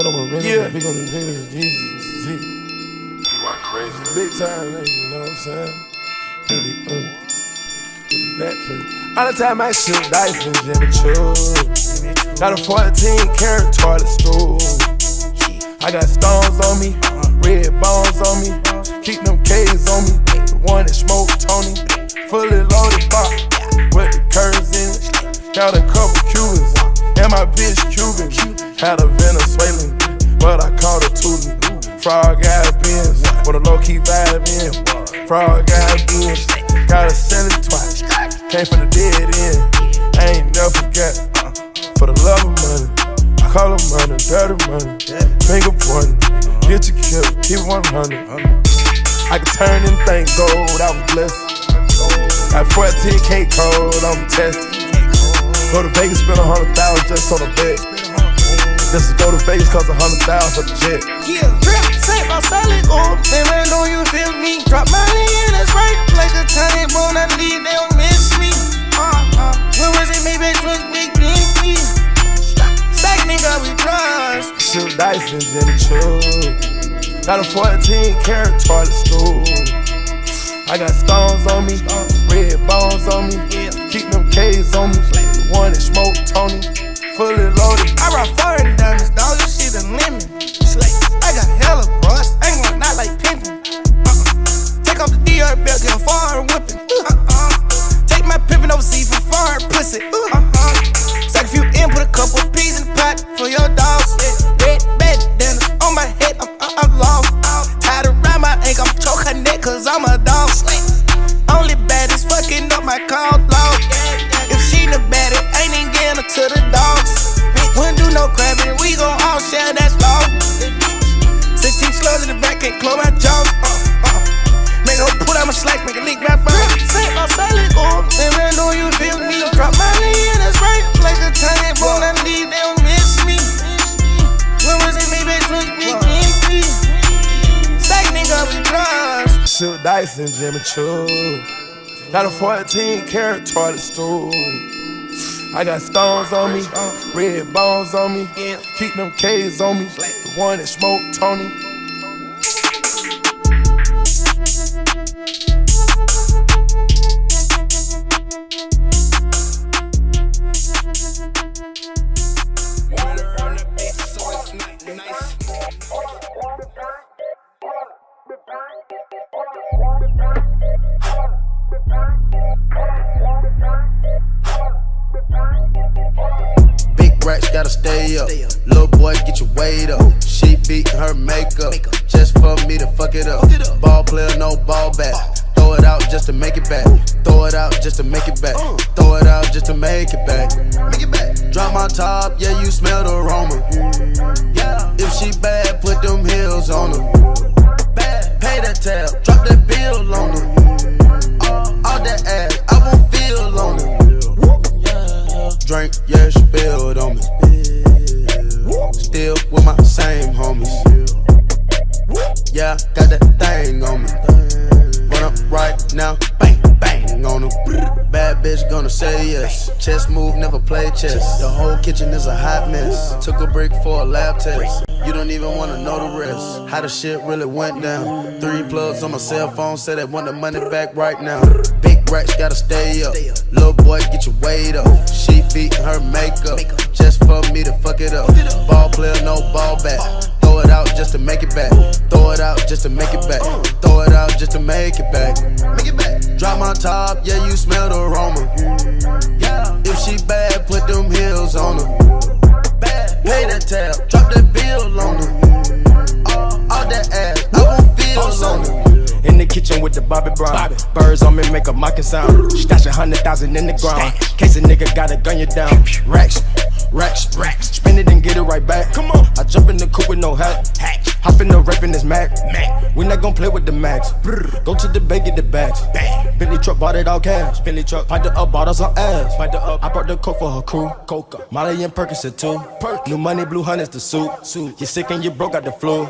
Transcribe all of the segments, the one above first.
Put up a ring, yeah. big on the niggas, Jesus, Z. You are crazy. Big time, nigga, you know what I'm saying? Pretty, uh, with that face. All the time I shoot dice and Jimmy Choo. Got a 14 karat toilet stool. I got stones on me, red bones on me. Keep them K's on me. The one that smoked Tony. Fully loaded box with the curves in it. Got a couple Cubans and my bitch Cuban. Had a Venezuelan, but I called her Tootin'. Frog got bins, with a low key vibe in. Frog got bins, gotta sell it twice. Came from the dead end, I ain't never forget. Uh, for the love of money, it money, dirty money. Finger pointing, get your kill, keep 100. I can turn anything gold, I was blessed. Got 14K code, I'm tested. Go to Vegas, spend a hundred thousand just on a bet. Just to go to Vegas, cost a hundred thousand for the jet. Yeah, drip, say my solid gold. Then I know you feel me. Drop money in that's right. Like a tiny bone, I leave, they don't miss me. Uh, uh, when was it, maybe was big me. Stack nigga, we trust. Shoot dice and Jimmy Choo. Got a 14 karat toilet stool. I got stones on me, red bones on me. Keep them K's on me. The one that smoked Tony. Fully loaded. I rock foreign diamonds, dog, this shit a lemon. Slay, I got hella bros, ain't going not like pimpin'. Uh-uh. Take off the DR belt, get a foreign whippin'. Uh-uh. Take my pimpin' overseas for foreign pussy. Uh-uh. Stack a few in, put a couple peas in the pot for your dogs. Red bandanas on my head, I'm, I'm, I'm lost. Tied around my ankle, I'm choke her neck cause I'm a dog. Gon' all share that 16 slugs in the back, can't close my jaw. Uh, uh. Make her put out my slack, make a leak my bro. Say my solid gold, then I know you feel me. Drop money in, that's right. Like a tiny bone, I leave, they don't miss me. When was it, maybe it big me. Stack nigga, we trust. Shoot dice and Jimmy Choo. Got a 14 karat toilet stool. I got stones on me, uh, red bones on me. Keep them K's on me. The one that smoked Tony. Still with my same homies. Yeah, got that thing on me. Run up right now, bang, bang on them. Bad bitch gonna say yes. Chess move, never play chess. The whole kitchen is a hot mess. Took a break for a lab test. You don't even wanna know the rest. How the shit really went down. Three plugs on my cell phone, said they want the money back right now. Big racks gotta stay up. Little boy, get your weight up. She beating her makeup for me to fuck it up. Ball player, no ball back. Throw it out just to make it back. Throw it out just to make it back. Throw it out just to make it back. Make it back. Drop my top, yeah, you smell the aroma. If she bad, put them heels on her. Bad. Pay that tab, drop that bill on her. Uh, All that ass, I won't feel on her. In the kitchen with the Bobby Brown. Birds on me make a mocking sound. Stash a hundred thousand in the ground. Case a nigga gotta gun you down. Racks, racks, racks. Spin it and get it right back. Come on. I jump in the coupe with no hat. Hop in the rap in this Mac. Mac. We not gon' play with the max. Go to the bay, get the bags. Billy truck bought it all cash. Billy truck piped it up, bought us some ass. Piped it up. I brought the coke for her crew. Coca. Molly and Perkys too. New money, blue hunters the suit. Suit. You sick and you broke out the flu.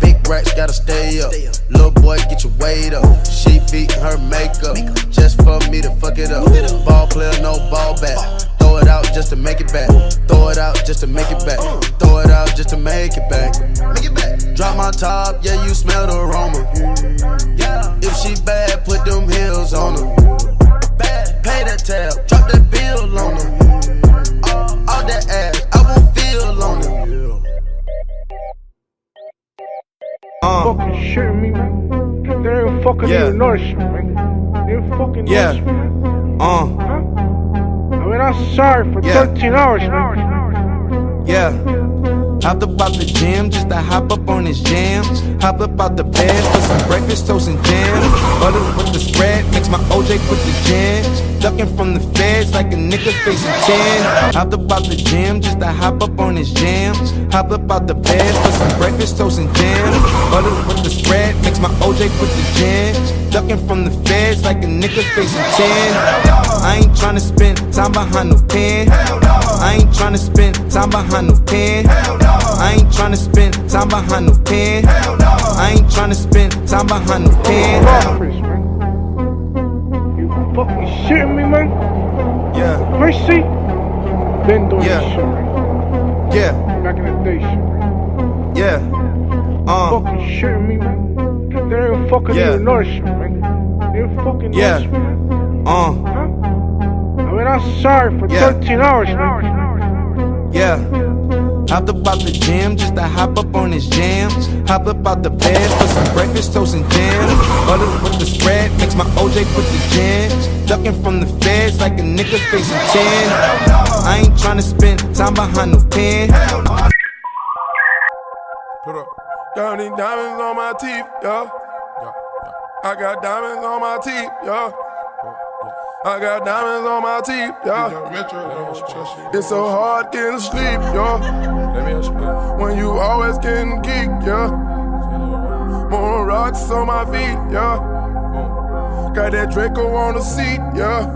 Big racks gotta stay up. Little boy, get your weight up. She beating her makeup just for me to fuck it up. Ball player, no ball back. Throw it out just to make it back. Throw it out just to make it back. Throw it out just to make it back. Make it back. Drop my top, yeah, you smell the aroma. Yeah. If she bad, put them heels on her. Bad. Pay that tab, drop that bill on her. All, all that ass, I won't feel on her. Uh, fucking shitting me, man. They ain't fucking Yeah. even nourish me, man. They ain't fucking Yeah. nourish man. uh, I I'm sorry for Yeah. 13 hours, yeah. Hopped up out the gym just to hop up on his jam. Hop up out the bed for some breakfast, toast, and jam. Butter with the spread, mix my OJ with the jam. Ducking from the feds like a nigga facing 10. Hopped up out the gym just to hop up on his jam. Hop up out the bed for some breakfast, toast, and jam. Butter OJ with the jam. Ducking from the feds like a nigga facing 10. I ain't tryna spend time behind no pen. I ain't tryna spend time behind no pen. I ain't tryna spend time behind no pen. I ain't tryna spend time behind no pen. You fucking shitting me, man. Yeah, Mercy. Been doing Yeah. this shit, yeah, Back in the day, shit, yeah. Uh, Fucking shitting me, man. They ain't fucking Yeah. even nourish me, man. They ain't fucking Yeah. nourish me, man. uh, Huh? I mean, I'm sorry for Yeah. 13 hours, man. yeah. Hopped up out the gym just to hop up on his jams. Hop up out the bed for some breakfast, toast, and jam. Butter with the spread, mix my OJ with the jam. Ducking from the feds like a nigga facing 10. I ain't tryna spend time behind no pen. Put up. Got these diamonds on my teeth, yeah. I got diamonds on my teeth, yeah. I got diamonds on my teeth, yeah. It's so hard getting sleep, yeah. When you always getting geek, yeah. More rocks on my feet, yeah. Got that Draco on the seat, yeah.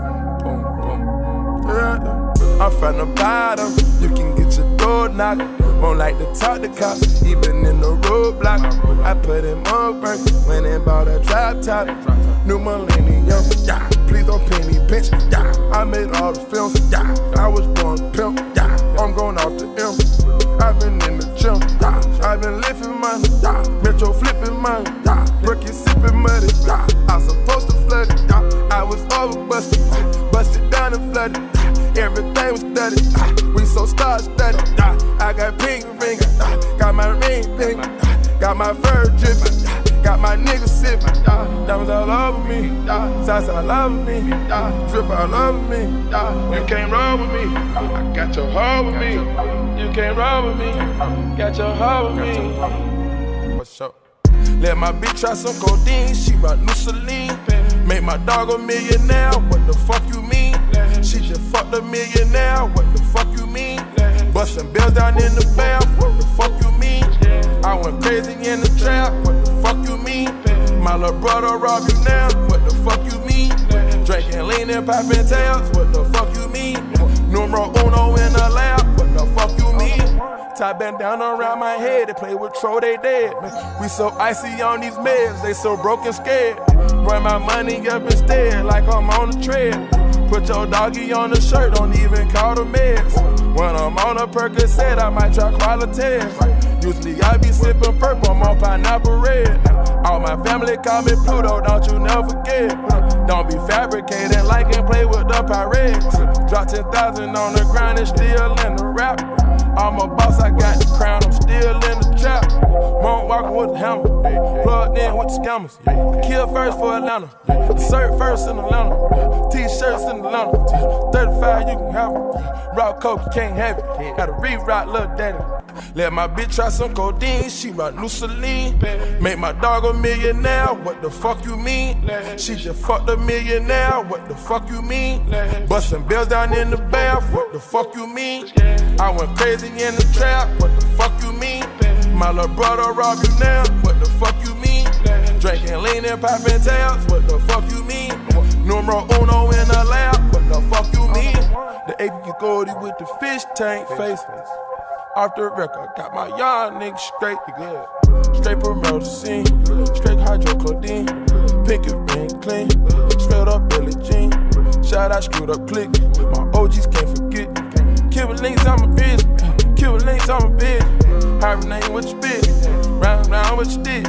Yeah. I'm from the bottom, you can get your door knocked. Won't like to talk to cops, even in the roadblock. I put in more work, went and bought a drop top. New millennium, yeah. Please don't pay me, bitch, yeah. I made all the films, yeah. I was born pimp, yeah. I'm going off the M. I've been in the gym, yeah. I've been lifting money, yeah. Metro flipping money, yeah. Brookie sipping muddy, yeah. I was supposed to flood it, yeah. I was over busted, busted down and flooded. Everything was studied, ah, we so star studied. ah. I got pink ring, ah, got my ring pink, ah, got my fur dripping, ah, got my niggas sipping. ah. Diamonds all over me, sauce all over me, drip all over me. You can't roll with me, I got your hoe with me. You can't roll with me, got your hoe with me. What's up? Let my bitch try some codeine, she rock new Celine. Make my dog a millionaire, what the popping tails, what the fuck you mean? Numero uno in the lab, what the fuck you mean? Tie down around my head, they play with Tro, they dead. We so icy on these meds, they so broken, scared. Run my money up instead, like I'm on the tread. Put your doggy on the shirt, don't even call the meds. When I'm on a Percocet, I might try Qualitas. Usually I be sipping purple, I'm on pineapple red. All my family call me Pluto, don't you never forget. Don't be fabricating like and play with the pirates. Drop 10,000 on the ground and still in the rap. I'm a boss, I got the crown, I'm still in the trap. Won't walk with the hammer, plugged in with the scammers. Kill first for Atlanta, cert first in Atlanta. T-shirts in Atlanta, 35 you can have it. Rock coke, you can't have it. Gotta re-rock, little daddy. Let my bitch try some codeine, she rock new Celine. Make my dog a millionaire, what the fuck you mean? She just fucked a millionaire, what the fuck you mean? Bustin' bills down in the bath, what the fuck you mean? I went crazy in the trap, what the fuck you mean? My little brother rob you now, what the fuck you mean? Drinking lean and popping tails, what the fuck you mean? Numero uno in the lab, what the fuck you mean? The AP Goldie with the fish tank face. Off the record, got my young nigga straight. Straight promethazine, straight hydrocodone, pinky ring clean, straight up Billie Jean. Shout out, screwed up click. My OGs can't forget. Kill links, I'm a bitch. Kill links, I'm a bitch. Pirate name, what you bitch? Round, round, what you did?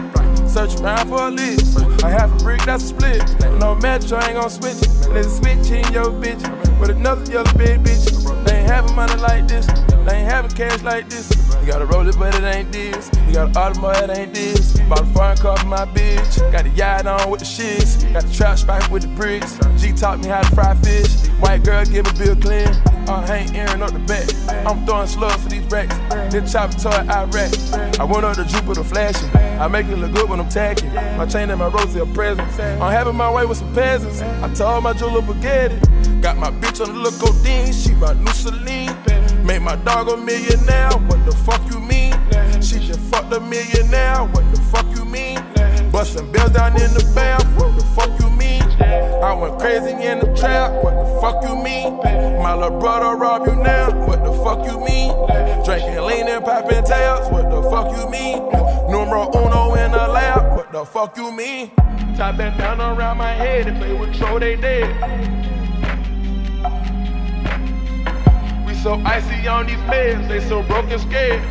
Search around for a list. I have a brick, that's a split. No match, I ain't gon' switch. There's a switch in your bitch. With another yellow big bitch. They ain't having money like this. They ain't having cash like this. You gotta roll it, but it ain't this. You got an Audemars, it ain't this. Bought a foreign car for my bitch. Got the yacht on with the shits. Got the trap stripe with the bricks. G taught me how to fry fish. White girl give a bill clean. I ain't airing up the back. I'm throwing slugs for these racks. Then chop a toy, I rack. I went up the Jupiter flashing. I make it look good when I'm tagging. My chain and my rose are presents. I'm having my way with some peasants. I told my jeweler Bugatti. Got my bitch on the look codeine. She bought new Celine. Make my dog a millionaire. What the fuck you mean? She just fucked a millionaire. What the fuck you mean? Bustin' bells down in the bath. What the fuck you mean? I went crazy in the trap. What the fuck you mean? My little brother rob you now. What the fuck you mean? Drinking lean and popping tails. What the fuck you mean? Numero uno in the lab. What the fuck you mean? Top that down around my head and play with Tro, they dead. So icy on these meds, they so broken scared.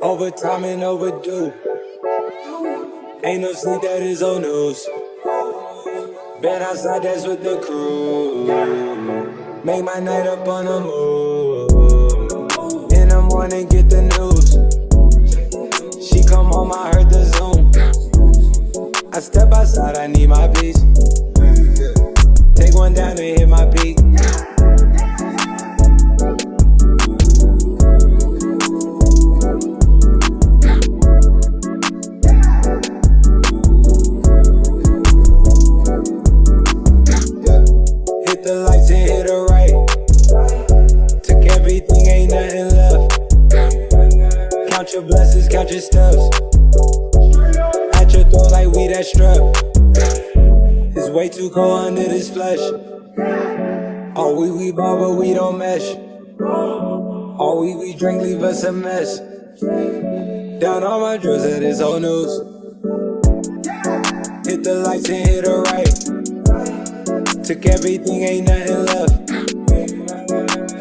Overtime and overdue. Ain't no sleep that is old news. Been outside, that's with the crew. Make my night up on the move. In the morning, get the news. She come home, I heard the zoom. I step outside, I need my peace. Take one down and hit my peak. Blessings, count your steps. At your throat like we that strap. It's way too cold under this flesh. All we we ball, but we don't mesh. All we we drink leave us a mess. Down all my drills at this old news. Hit the lights and hit a right. Took everything, ain't nothing left.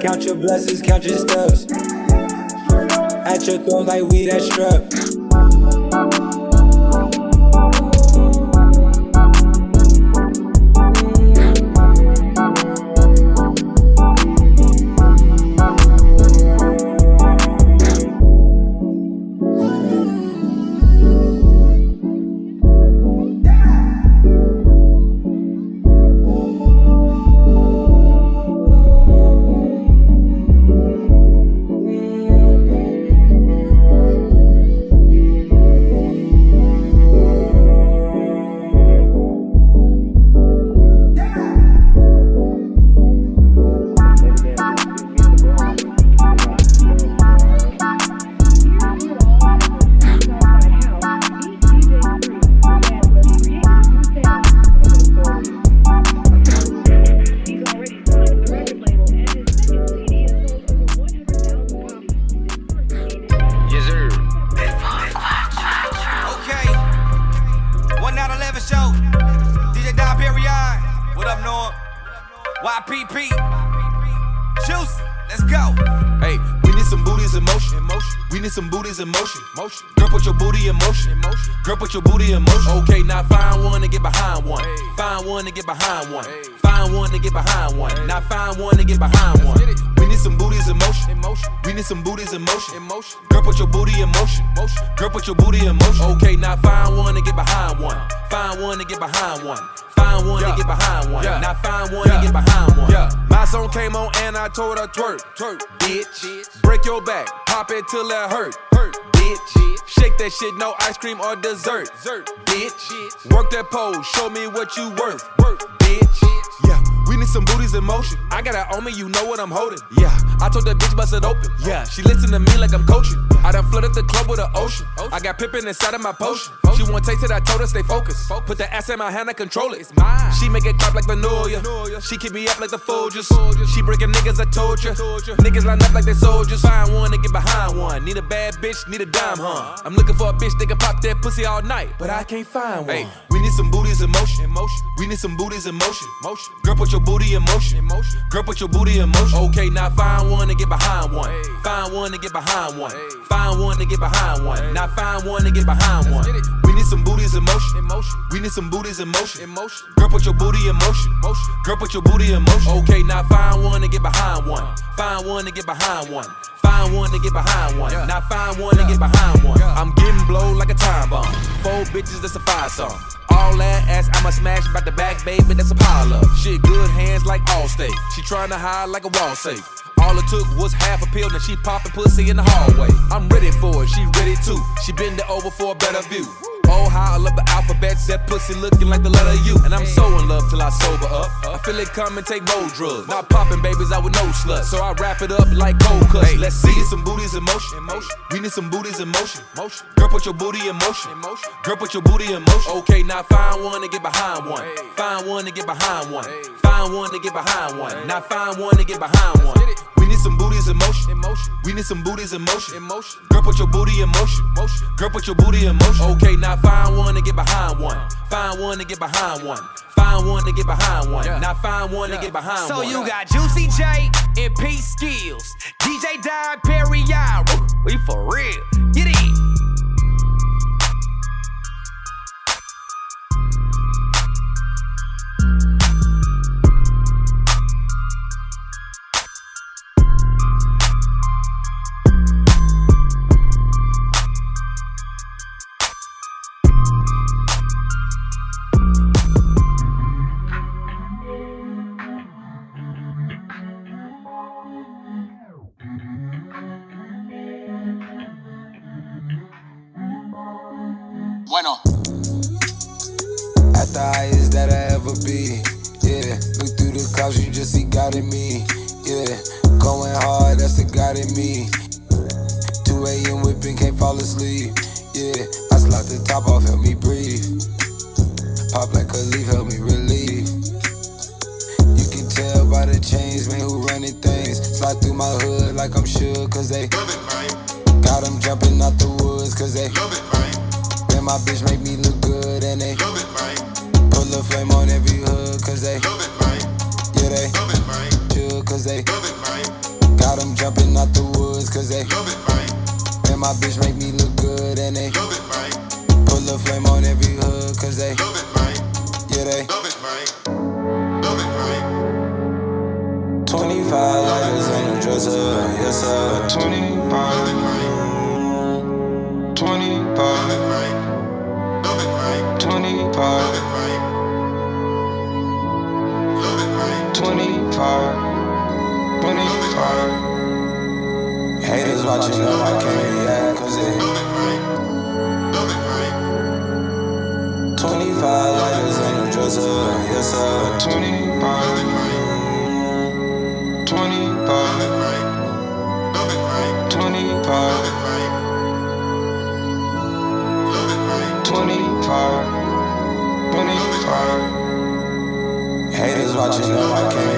Count your blessings, count your steps. At your throat like we that strap. Need some booties in motion. Motion. Girl, put your booty in motion. motion Girl, put your booty in motion. Okay, now find one and get behind one. Find one and get behind one. Find one and get behind one. Now find one to get behind one. We need some booties in motion. We need some booties in motion. Girl, put your booty in motion. Girl, put your booty in motion. Okay, now find one to get behind one. Find one to get behind one. Find one to get behind one. Now find one to get behind one. Yeah, my song came on and I told her twerk, twerk, bitch. Break your back, pop it till it hurt, hurt, bitch. Shake that shit, no ice cream or dessert, dessert, bitch. Work that pole, show me what you worth, worth, bitch. Some booties in motion. I got it on me, you know what I'm holding. Yeah, I told that bitch bust it open. Yeah, she listen to me like I'm coaching. I done flooded the club with an ocean. I got pippin' inside of my potion. She want taste it, I told her stay focused. Put the ass in my hand, I control it. She make it clap like Manoia. She keep me up like the Folgers. She breaking niggas, I told ya. Niggas line up like they soldiers. Find one and get behind one. Need a bad bitch, need a dime, huh? I'm looking for a bitch that can pop that pussy all night, but I can't find one. Hey, we need some booties in motion. We need some booties in motion. Girl, put your booty in motion. Girl, put your booty in motion. Okay, now find one and get behind one. Find one and get behind one. Find one and get behind one. Now find one and get behind one. We need some booties in motion. We need some booties in motion. Girl, put your booty in motion. Girl, put your booty in motion. Okay, now find one and get behind one. Uh. Find one and get behind one. Find one to get behind one. Now find one to get behind one. I'm getting blow like a time bomb. Four bitches, that's a five song. All that ass, I'ma smash about the back, baby, that's a pile up. Shit, good hands like Allstate. She tryna hide like a wall safe. All it took was half a pill, and she poppin' pussy in the hallway. I'm ready for it, she ready too. She bend it over for a better view. Oh, how I love the alphabet, that pussy looking like the letter U. And I'm so in love till I sober up. I feel it come and take more drugs. Not popping babies out with no sluts. So I wrap it up like cold cuts. Let's see some booties in motion. We need some booties in motion. Girl, put your booty in motion. Girl, put your booty in motion. Okay, now find one and get behind one. Find one and get behind one. Find one to get behind one. Now find one to get behind one. We need some booties in motion. We need some booties in motion. Girl, put your booty in motion. Girl, put your booty in motion. Okay, now find one and get behind one. Find one and get behind one. Find one to get behind one. Now find one to get behind So one. So you got Juicy J and Pskillz. DJ Don Perry We for real. Get in. They got them jumping out the woods, cause they love it, right. then my bitch make me look good, and they love it, right? pull a flame on every hood, cause they love it, right. yeah, they love it, right. chill, cause they love it, right. got them jumping out the woods, cause they love it, right. then my bitch make me look good, and they love it right. pull a flame on every hood, cause they love it, right. yeah, they 25 lighters on the dresser, yes sir. 25 25 25 25 25 Haters watching up, I can't react cause they 25 lighters on the dresser, yes sir. 25 25 25 25 25 Haters watching up, I can't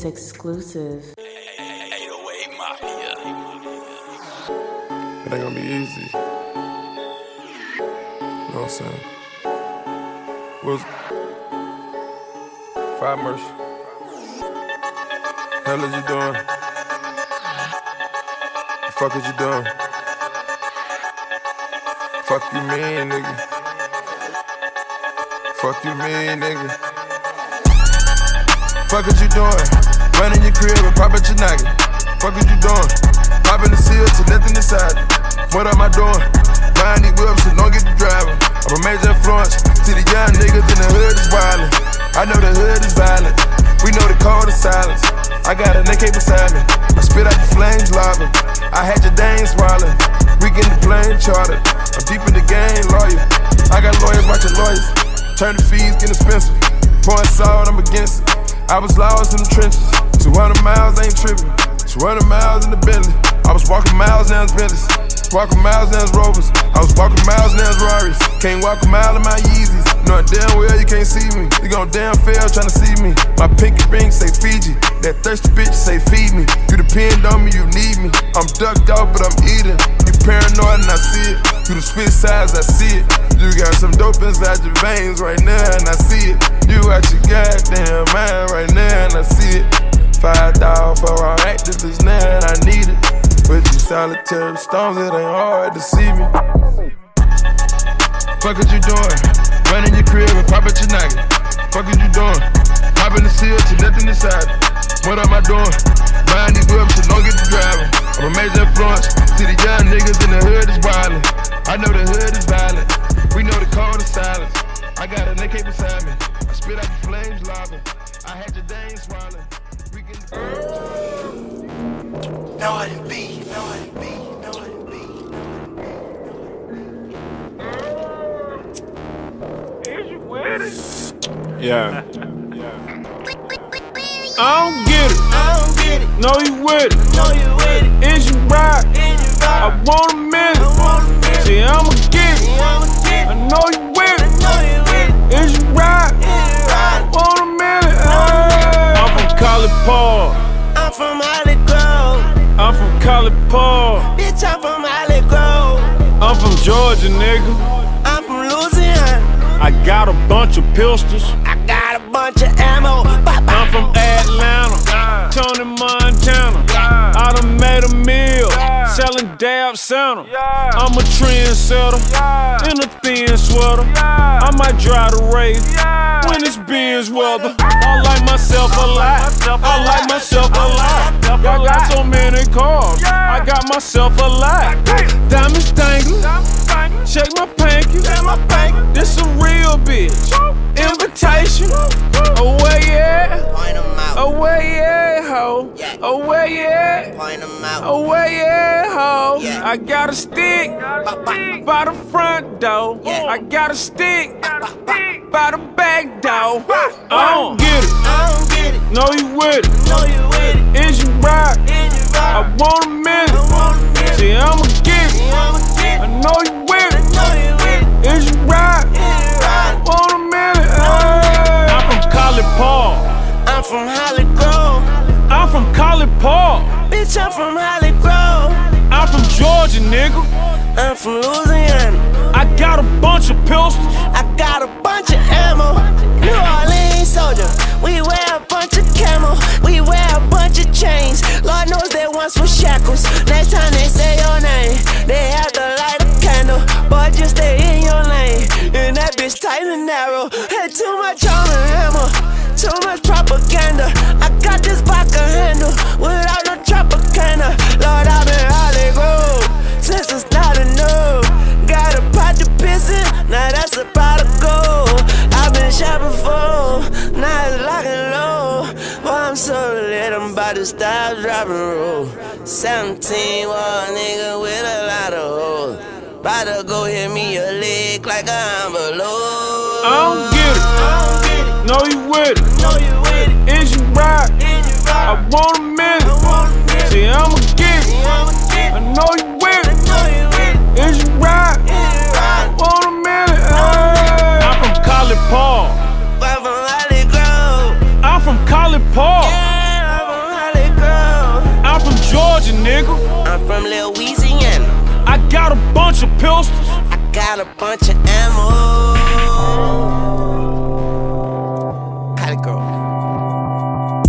This exclusive. It ain't gonna be easy. You know what I'm saying? Was Five mercy. Hell is you doing? The fuck is you doing? Fuck you mean, nigga. Fuck you mean, nigga. Fuck is you doing? Running your crib and pop at your noggin. Fuck is you doing? Popping the seal to nothing inside. What am I doing? Buying these whips and don't get the driver. I'm a major influence to the young niggas in the hood is wildin'. I know the hood is violent. We know the call to silence. I got an AK beside me. I spit out the flames lava. I had your dame swallowed. We get the plane chartered. I'm deep in the game, lawyer. I got lawyers watching lawyers. Turn the fees, get expensive. Pouring salt, I'm against it. I was lost in the trenches. 200 miles ain't tripping. 200 miles in the Bentley. I was walking miles now it's Bentleys. Walking miles now it's Rovers. I was walking miles now it's Rarries. Can't walk a mile in my Yeezys. Knowing damn well you can't see me. You gon' damn fail trying to see me. My pinky ring say Fiji. That thirsty bitch say feed me. You depend on me, you need me. I'm ducked out, but I'm eating. You paranoid and I see it. Through the spit size, I see it. You got some dope inside your veins right now, and I see it. You out your goddamn mind right now, and I see it. Five dollars for our activists now, and I need it. With these solitary stones, it ain't hard to see me. Fuck what you doing? Running your crib and pop at your noggin. Fuck what you doing? Popping the seal to nothing inside. What am I doing? Buying these whips so don't get the driving. I'm a major influence to the young niggas in the hood is wildin'. I know the hood is violent. We know the call to silence. I got an AK beside me. I spit out the flames lava. I had your dang swallowed. We can. No, I didn't be. No, I didn't be. No, I didn't be. Is you with it? Yeah. I don't get it. I don't get it. No, you with it. No, you with it. Is you right? Is you right? I want a minute. I want a minute. See, I'ma get it. I'ma get I know you with I it. know you with it. Is you right? Is you right? College Park. I'm from Holly Grove. I'm from College Park. Bitch, I'm from Holly Grove. I'm from Georgia, nigga. I'm from Louisiana. I got a bunch of pistols. I got a bunch of ammo. Bye bye. I'm from Atlanta, Tony Montana. I done made a meal, selling dab center. I'm a trendsetter in a thin sweater. I might drive the race when it's Benz weather. I like myself a lot. I like myself a lot. I got so many cars. I got myself a lot. Diamonds dangling. Shake my panky. This a real bitch. Invitation. Where yeah. Point 'em out. Where yeah, ho. Yeah. Where yeah. Point 'em out. Where yeah, ho. Yeah. I got a stick by the front door. Yeah. I got a stick by the back door. I don't uh. get it. I don't get it. No, you with it. No, you with it. Is you right? Is you I want a I minute. want a minute. See, I'ma get it. I'ma get I it. know you with it. know you with it. Is you right? Is? Want a minute. Hey. I'm from College Park. I'm from Holly Grove. I'm from College Park. Bitch, I'm from Holly Grove. I'm from Georgia, nigga. I'm from Louisiana. I got a bunch of pistols. I got a to stop, drop and roll. 17 wall nigga with a lot of hoes. About to go hit me a lick like a envelope. I don't get it. I don't get it. No, you with it. No, you with it. Is you right? Is you I want a minute. I want a minute. See, I'ma get it. I'ma get I know you with I know you with it. Is you right? Is you right? I want a minute. Hey. I'm from College Park. I'm from Holly Grove. I'm from College Park. Lil Louisiana. I got a bunch of pistols. I got a bunch of ammo. Got a girl.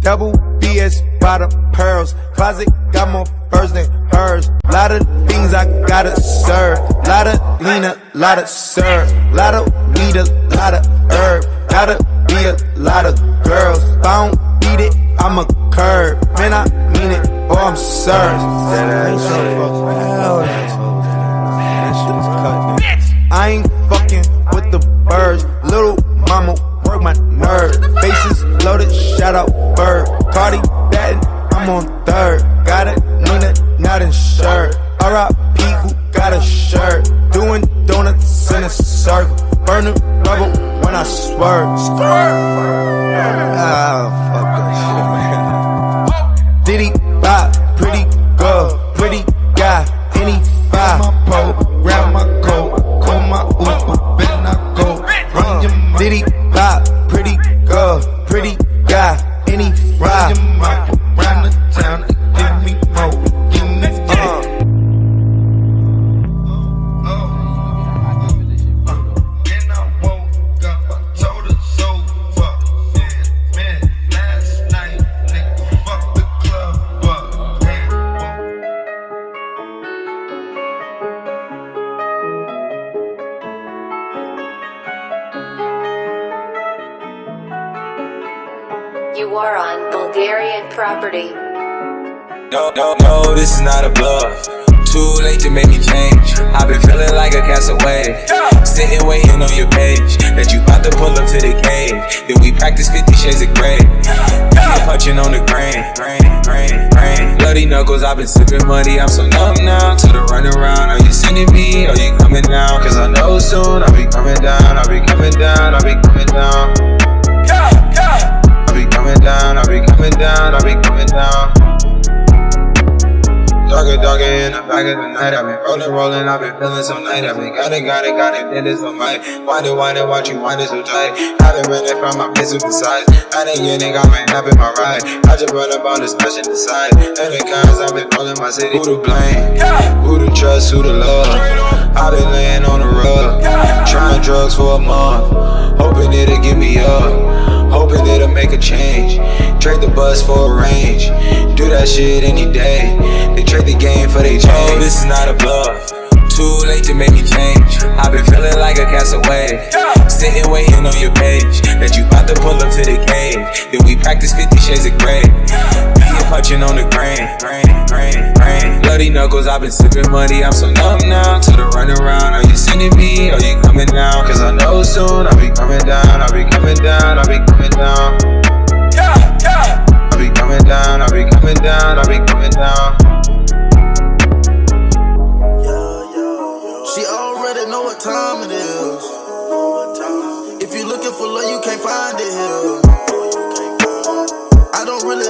Double BS bottom pearls. Closet got more furs than hers. Lot of things I gotta serve. Lot of leaner, lot of serve. Lot of weed, a lot of herb. Gotta be a lot of girls. If I don't eat it, I'm a curb. Man, I mean it or I'm served. I ain't fucking with the birds. Little mama work my nerve. Faces loaded, shout out bird. Cardi batting, I'm on third. Got it, Nina, not insured. R.I.P. who got a shirt. Doing donuts in a circle. Burning rubber when I swerve. Ah, fuck that shit, been sipping money. I'm so numb I've been feeling so nice. I've been got it, got it, got it. Did it so might. Wind it, wind it, watch you wind it so tight. I've been running from my physical size. I didn't get it, got my nap in my ride. I just run up on the smash in the. And the cars, I've been rolling my city. Who to blame? Who to trust? Who to love? I've been laying on the rug. Trying drugs for a month. Hoping it'll get me up. Hoping it'll make a change. Trade the bus for a range. Do that shit any day. They trade the game for they change. Oh, this is not a bluff. Too late to make me change. I've been feeling like a castaway. Sitting waiting on your page. That you about to pull up to the cave. Then we practice 50 shades of gray. Yeah, punching on the grain, grain, grain, grain. Bloody knuckles, I've been sipping money. I'm so numb now to the run around. Are you sending me? Are you coming down? Cause I know soon I'll be coming down. I'll be coming down. I'll be coming down. I'll be coming down. I'll be coming down. I'll be coming down. What time it is. If you're looking for love, you can't find it here. I don't really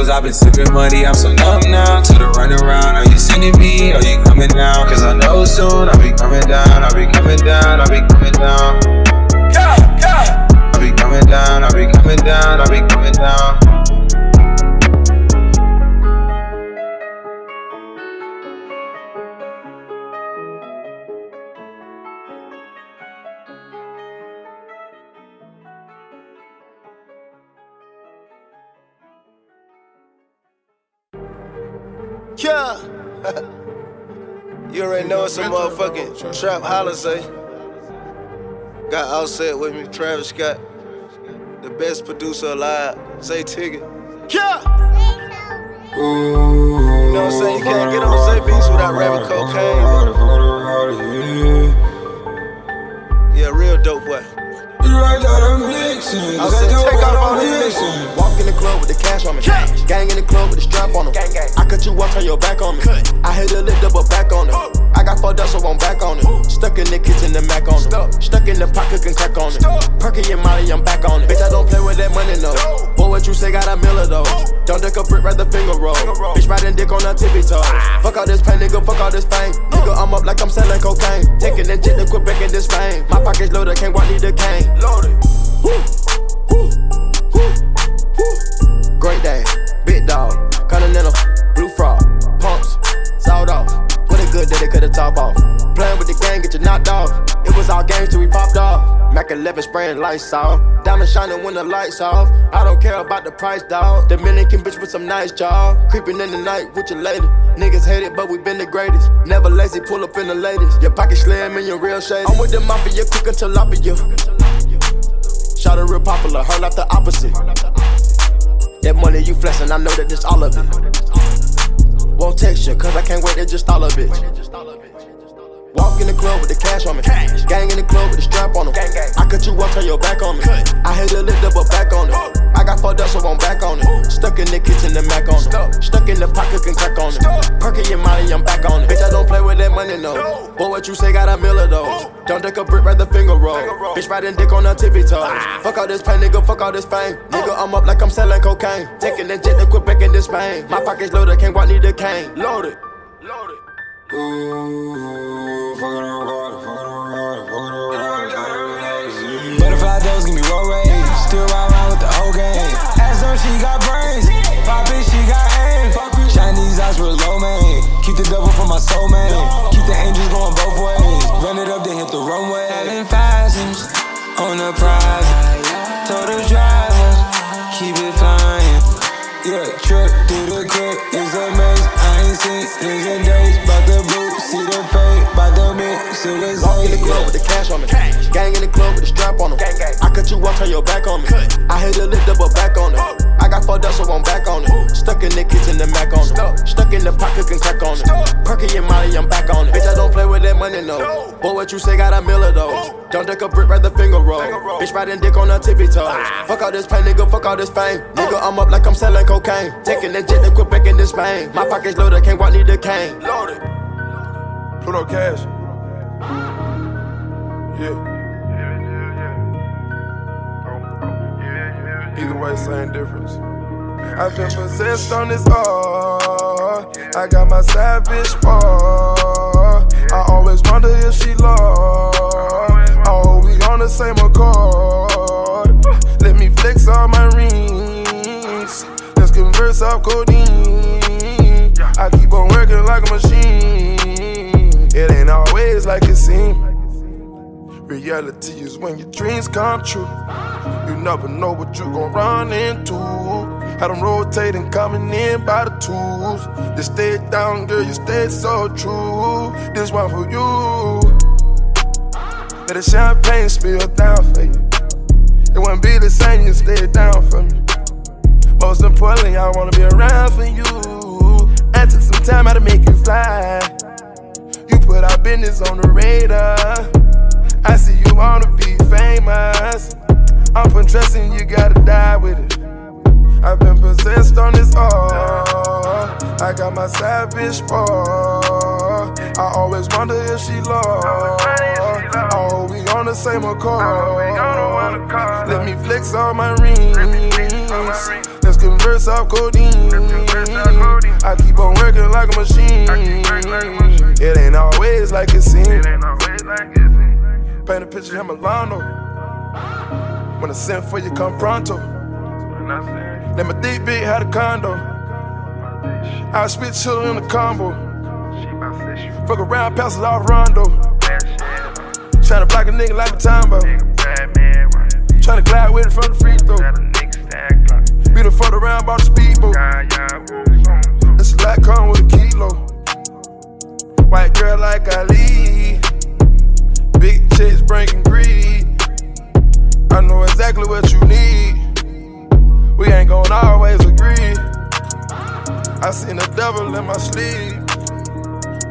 Knuckles, I've been sipping money. I'm so numb now to the run around. Are you sending me? Are you coming down? Cause I know soon I'll be coming down. I'll be coming down. I'll be coming down. I'll be coming down. I'll be coming down. I'll be coming down. You already know it's a motherfucking trap holler say. Got Offset with me, Travis Scott. The best producer alive. Say Tigger. Yeah. You know what I'm saying? You can't get on Zay beats without rapping cocaine. Yeah, real dope boy. You right out of mixing. I said take off all the mixing. Walk in the club with the cash on me. Cash. Gang in the club with the strap on them. Gang, gang. I cut you off, turn your back on me. Cut. I hit a lift up, but back on it. I got fucked up, so I'm back on it. Stuck in the kitchen, the Mac on it. Stuck, in the pocket, can crack on it. Perky and Molly, I'm back on it. Bitch, I don't play with that money, no. Boy, what you say, got a miller, though. Oh. Don't duck a brick, rather finger roll. finger roll. Bitch, riding dick on her tippy toe. Ah. Fuck all this pain, nigga, fuck all this pain. Oh. Nigga, I'm up like I'm selling cocaine. Taking the jet to quit back in this pain. My pockets loaded, can't walk, need the cane. Loaded. Woo. Woo. Woo. Woo. Great day, big dog, continental, blue frog, pumps, good day they could've top off. Playing with the gang, get you knocked off. It was all games till we popped off. Mac 11 spraying lights off. Diamond shining when the lights off. I don't care about the price, dog. Dominican bitch with some nice job. Creeping in the night with your lady. Niggas hate it, but we been the greatest. Never lazy, pull up in the latest. Your pocket slim and your real shade. I'm with the mafia, cooking tilapia. Shot a real popular, her like the opposite. That money you flexing, I know that this all of it. Won't text you, cause I can't wait to just all of it. Walk in the club with the cash on me. Cash. Gang in the club with the strap on them. Gang, gang. I cut you up, turn your back on me. Cut. I hit a lift up, but back on it. Oh. I got fucked up, so I'm back on it. Stuck in the kitchen, the Mac on it. Stuck, Stuck in the pocket, cooking crack on it. Perky and Molly, I'm back on it. Bitch, I don't play with that money, no. no. Boy, what you say, got a miller, though. Oh. Don't duck a brick, rather finger roll. finger roll. Bitch, riding dick on her tippy toe. Ah. Fuck all this pain, nigga, fuck all this pain. Oh. Nigga, I'm up like I'm selling cocaine. Taking the jet to quit back in this pain. My pockets loaded, can't walk, need the cane. Loaded. Loaded. Butterfly doves give me roll rage. Still ride around with the whole gang. Ask her she got brains. Pop it, she got aim. Chinese eyes with low man. Keep the devil from my soul man. Keep the angels going both ways. Run it up, then hit the runway. Having fashions on the private. Told the driver, keep it flying. Yeah, trip in the club with the cash on me. Cash. Gang in the club with the strap on them. Gang, gang. I cut you off, turn your back on me. Cut. I hit a lift up, but back on it. Oh. I got fucked up, so I'm back on it. Ooh. Stuck in the kitchen, the Mac on it. Stuck, Stuck in the pot, cooking crack on it. Perky and Molly, I'm back on it. Bitch, I don't play with that money, no. no. Boy, what you say, got a miller, though. Oh. Don't duck a brick, rather finger roll. finger roll. Bitch, riding dick on her tippy toe. Ah. Fuck all this pain, nigga, fuck all this fame. Oh. Nigga, I'm up like I'm selling cocaine. Taking the jet to quit back in this pain. My pockets loaded, can't walk, need the cane. Loaded. Pluto cash. Yeah. Either way, same difference. I've been possessed on this art. I got my savage part. I always wonder if she lost. Oh, we on the same accord. Let me flex all my rings. Let's converse off codeine. I keep on working like a machine. It ain't always like it seems. Reality is when your dreams come true. You never know what you gon' run into. Had them rotating, coming in by the tools. They stayed down, girl, you stayed so true. This one for you. Let the champagne spill down for you. It wouldn't be the same, you stayed down for me. Most importantly, I wanna be around for you. I took some time out to make you fly. You put our business on the radar. I see you wanna be famous. I'm undressing, you gotta die with it. I've been possessed on this art. I got my savage part. I always wonder if she lost. Oh, we on the same accord. Let me flex all my rings. Let's converse off codeine. I keep on working like a machine. It ain't always like it seems. Paint a picture of Milano. When I send for you, come pronto. Let my big had a condo. I spit chillin' in the combo. Fuck around, pass it off Rondo. Tryna block a nigga like a Tombo. Tryna glide with it from the free throw. Beat the fuck around, bought the speedboat. This like come with a kilo. White girl like Ali. Big chicks bringing greed. I know exactly what you need. We ain't gon' always agree. I seen the devil in my sleep.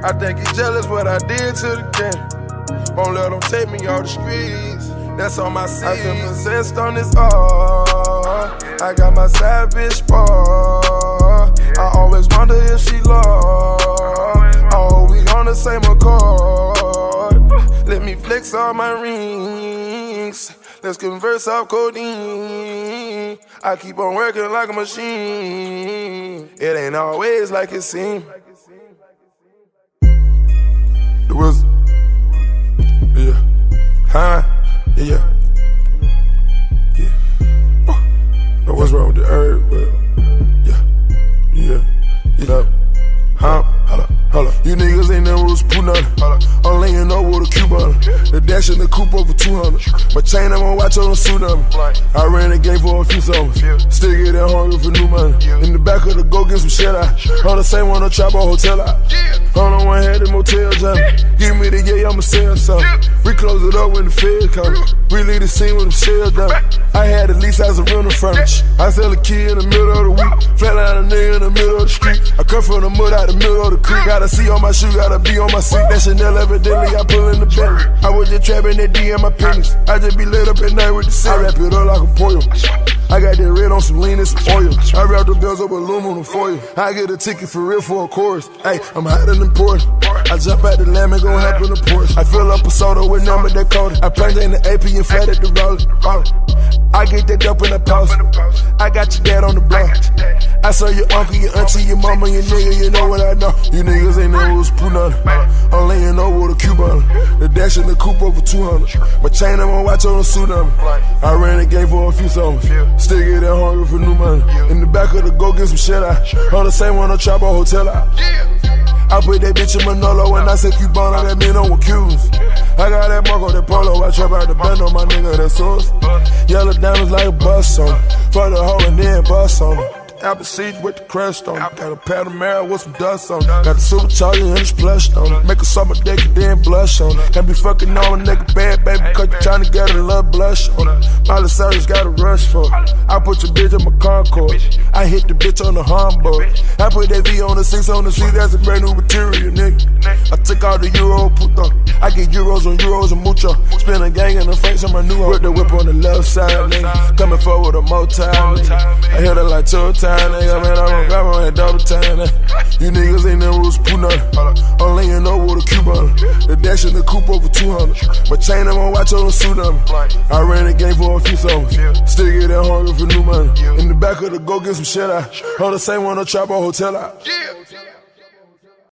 I think he jealous what I did to the game. Won't let him take me off the streets. That's on my seat. I've been possessed on this art. I got my side bitch bar. I always wonder if she lost. Oh, we on the same accord. Let me flex all my rings. Let's converse off codeine. I keep on working like a machine. It ain't always like it seems. It was, yeah, huh? Yeah, yeah. yeah. Know what's wrong with the herb, but yeah, yeah, yeah. Huh? You niggas ain't never was put nothing. I'm laying up with a on it. The dash in the coupe over 200. My chain, I'm gonna watch on the suit on me. I ran the game for a few summers. Still get that hungry for new money. In the back of the go get some shit out. On the same one, the trap a hotel out. On, one had the motel job. Give me the yeah, I'ma sell something. We close it up when the fed come. We leave the scene with them shells down. I had at least as a rental furniture. I sell a kid in the middle of the week. Flat out a nigga in the middle of the street. I come from the mud out the middle of the creek. Gotta see on my shoe, gotta be on my seat. That Chanel evidently I pull in the belly. I was just trapping that D in my pennies. I just be lit up at night with the cell. I wrap it up like a poil. I got that red on some lean and some oil. I wrap the bells up aluminum foil. I get a ticket for real for a chorus. Hey, I'm hotter than port. I jump out the lamb and go hop in the Porsche. I fill up a soda with number that code. I plunge in the AP and flat at the roller. I get that dope in the post. I got your dad on the block. I saw your uncle, your auntie, your mama, your nigga, you know what I know. You niggas ain't never was. I'm laying over with a cube on. The dash in the coupe over 200. My chain, I'm gonna watch on the suit on me. I ran the game for a few summers. Still get that hungry for new money. In the back of the go get some shit out. On the same one, I trap a hotel out. I put that bitch in Manolo when I say Cubano, that mean I'm with Cubans. I got that Marco, that Polo, I trap out the on my nigga, that sauce. Yellow diamonds like a bus on. For the hoe and then bus on. Apple seeds with the crest on it. Got a Panamera with some dust on it. Got a supercharger and it's flushed on it. Make a summer dick and then blush on it. Can't be fucking on a nigga bad, baby, cause you tryna get a love blush on it. Miley Cyrus got a rush for it. I put your bitch in my Concord. I hit the bitch on the Hamburg. I put that V on the six on the seat, that's a brand new material, nigga. I took all the Euro, put on. I get Euros on Euros and mucho. Spin a gang in the face on my new. With the whip on the left side, nigga. Coming forward a more time, nigga. I hit it like two times, nigga. Man, I'm on double time, nigga. You niggas ain't never was put nothing. I'm laying over with a cube on. The dash in the coupe over 200. My chain, I'm gonna watch on the suit on. I ran the game for a few summers. Still get that hungry for new money. In the back of the go get some shit out. On the same one, I trap a hotel out.